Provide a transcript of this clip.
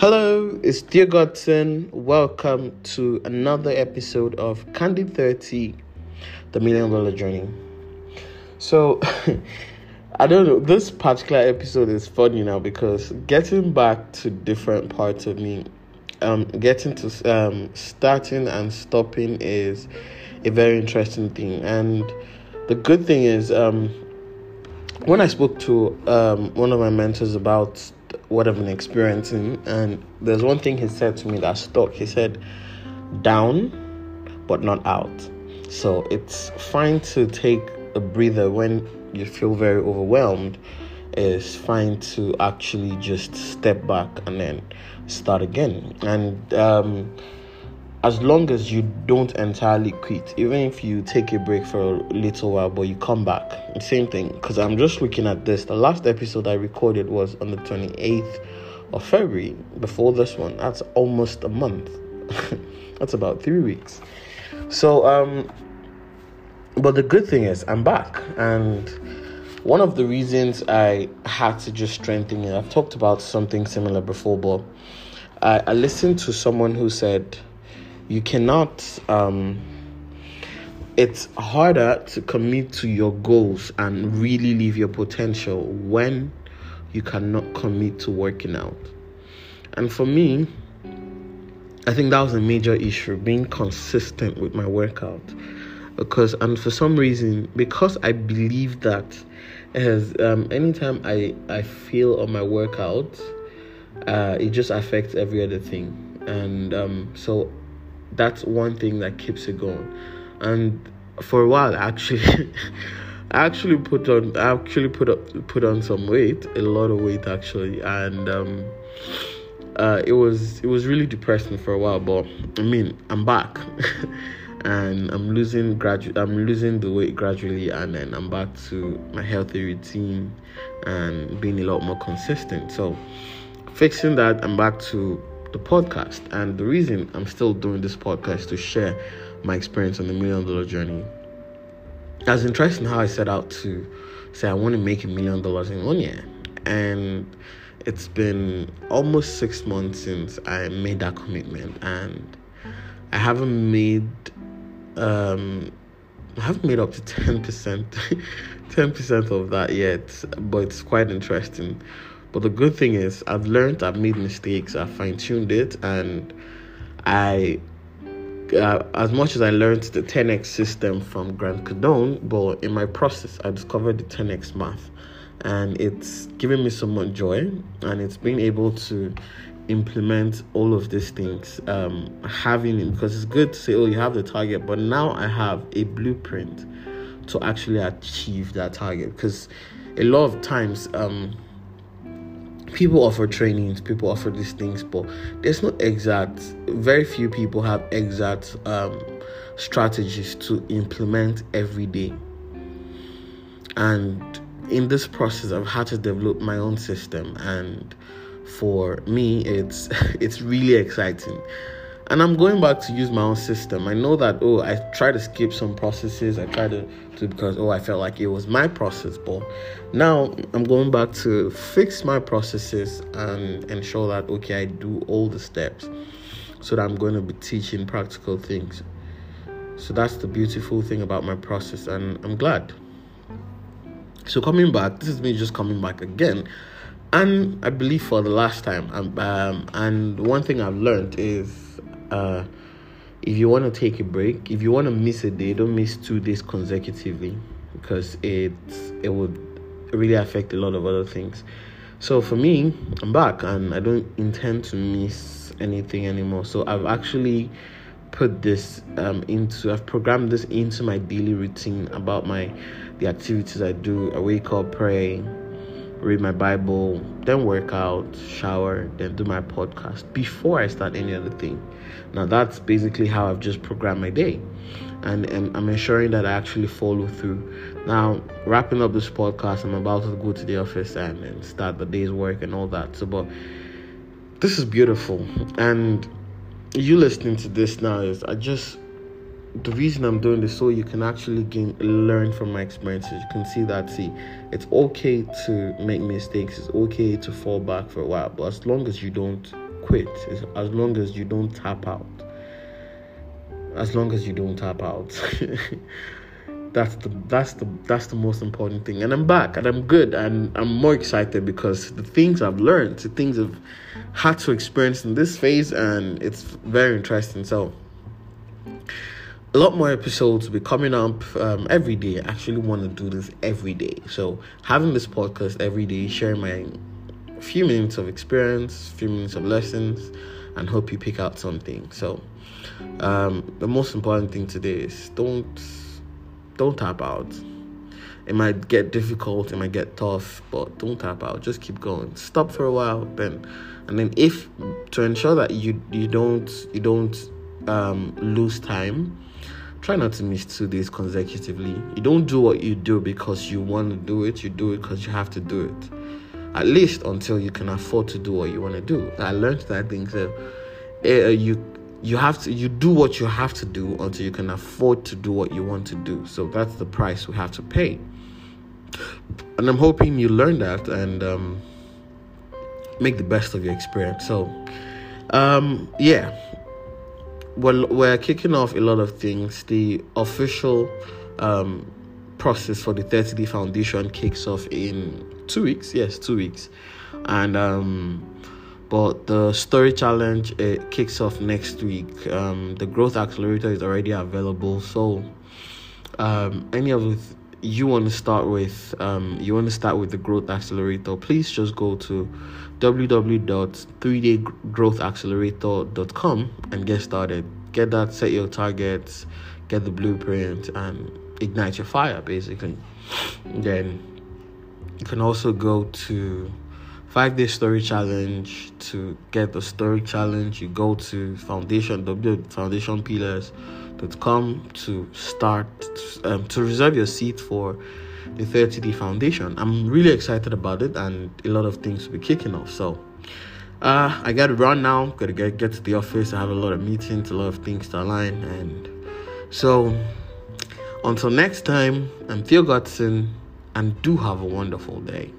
Hello, it's Theo Godson. Welcome to another episode of Candy 30, the Million Dollar Journey. So, I don't know, this particular episode is funny now because getting back to different parts of me, um, getting to um, starting and stopping is a very interesting thing. And the good thing is, um, when I spoke to um, one of my mentors about what I've been experiencing, and there's one thing he said to me that stuck. He said, down, but not out. So it's fine to take a breather when you feel very overwhelmed. It's fine to actually just step back and then start again. And um, as long as you don't entirely quit, even if you take a break for a little while, but you come back, same thing. Because I'm just looking at this. The last episode I recorded was on the 28th of February. Before this one, that's almost a month. that's about three weeks. So, um, but the good thing is I'm back, and one of the reasons I had to just strengthen it. I've talked about something similar before, but I, I listened to someone who said you cannot um, it's harder to commit to your goals and really live your potential when you cannot commit to working out. And for me i think that was a major issue being consistent with my workout. Because and for some reason because i believe that as um, anytime i i feel on my workout uh, it just affects every other thing. And um, so that's one thing that keeps it going. And for a while, actually, I actually put on, I actually put up, put on some weight, a lot of weight actually, and um, uh, it was, it was really depressing for a while. But I mean, I'm back, and I'm losing gradu- I'm losing the weight gradually, and then I'm back to my healthy routine and being a lot more consistent. So, fixing that, I'm back to the podcast. And the reason I'm still doing this podcast to share my experience on the million dollar journey. That's interesting how I set out to say I want to make a million dollars in one year. And it's been almost six months since I made that commitment and I haven't made um I haven't made up to 10% 10% of that yet, but it's quite interesting but the good thing is, I've learned, I've made mistakes, I've fine tuned it, and I, uh, as much as I learned the 10x system from Grant Cardone, but in my process, I discovered the 10x math, and it's given me so much joy, and it's been able to implement all of these things um, having it. Because it's good to say oh you have the target but now i have a blueprint to actually achieve that target. Because a lot of times um, people offer trainings people offer these things but there's no exact very few people have exact um, strategies to implement every day. And in this process i've had to develop my own system and for me it's it's really exciting and I'm going back to use my own system. I know that oh, I try to skip some processes. I try to do because oh, I felt like it was my process, but now I'm going back to fix my processes and ensure that okay, I do all the steps, so that I'm going to be teaching practical things. So that's the beautiful thing about my process, and I'm glad. So coming back, this is me just coming back again and I believe for the last time. Um, um, and one thing I've learned is uh, if you want to take a break, if you want to miss a day, don't miss two days consecutively because it it would really affect a lot of other things. So for me, I'm back and I don't intend to miss anything anymore. So I've actually put this um, into I've programmed this into my daily routine about my the activities I do. I wake up, pray, read my Bible, then work out, shower, then do my podcast before I start any other thing. Now, that's basically how I've just programmed my day. And, and I'm ensuring that I actually follow through. Now, wrapping up this podcast, I'm about to go to the office and, and start the day's work and all that. So, but this is beautiful. And you listening to this now is I just the reason I'm doing this so you can actually gain learn from my experiences. You can see that see it's okay to make mistakes, it's okay to fall back for a while, but as long as you don't quit as long as you don't tap out. As long as you don't tap out. that's the that's the that's the most important thing. And I'm back and I'm good and I'm more excited because the things I've learned, the things I've had to experience in this phase and it's very interesting. So a lot more episodes will be coming up um, every day. I actually want to do this every day. So having this podcast every day, sharing my few minutes of experience, few minutes of lessons, and hope you pick out something. So um, the most important thing today is don't don't tap out. It might get difficult, it might get tough, but don't tap out. Just keep going. Stop for a while, then, and then if to ensure that you you don't you don't um, lose time try not to miss two days consecutively. You don't do what you do because you want to do it, you do it because you have to do it. At least until you can afford to do what you want to do. I learned that thing so uh, you you have to you do what you have to do until you can afford to do what you want to do. So that's the price we have to pay. And I'm hoping you learn that and um, make the best of your experience. So um, yeah, well, we're kicking off a lot of things. The official um, process for the 30D Foundation kicks off in two weeks. Yes, two weeks. And, um, but the story challenge it kicks off next week. Um, the growth accelerator is already available. So, um, any of you want to start with um, you want to start with the growth accelerator please just go to www.3daygrowthaccelerator.com and get started. Get that set your targets get the blueprint and ignite your fire basically. Then you can also go to five day story challenge to get the story challenge. You go to foundation www.foundationpillars.com to start um, to reserve your seat for the 30d foundation. I'm really excited about it and a lot of things will be kicking off. So uh, i gotta run now. Gotta get, get to the office. I have a lot of meetings a lot of things to align and so until next time i'm theo godson and do have a wonderful day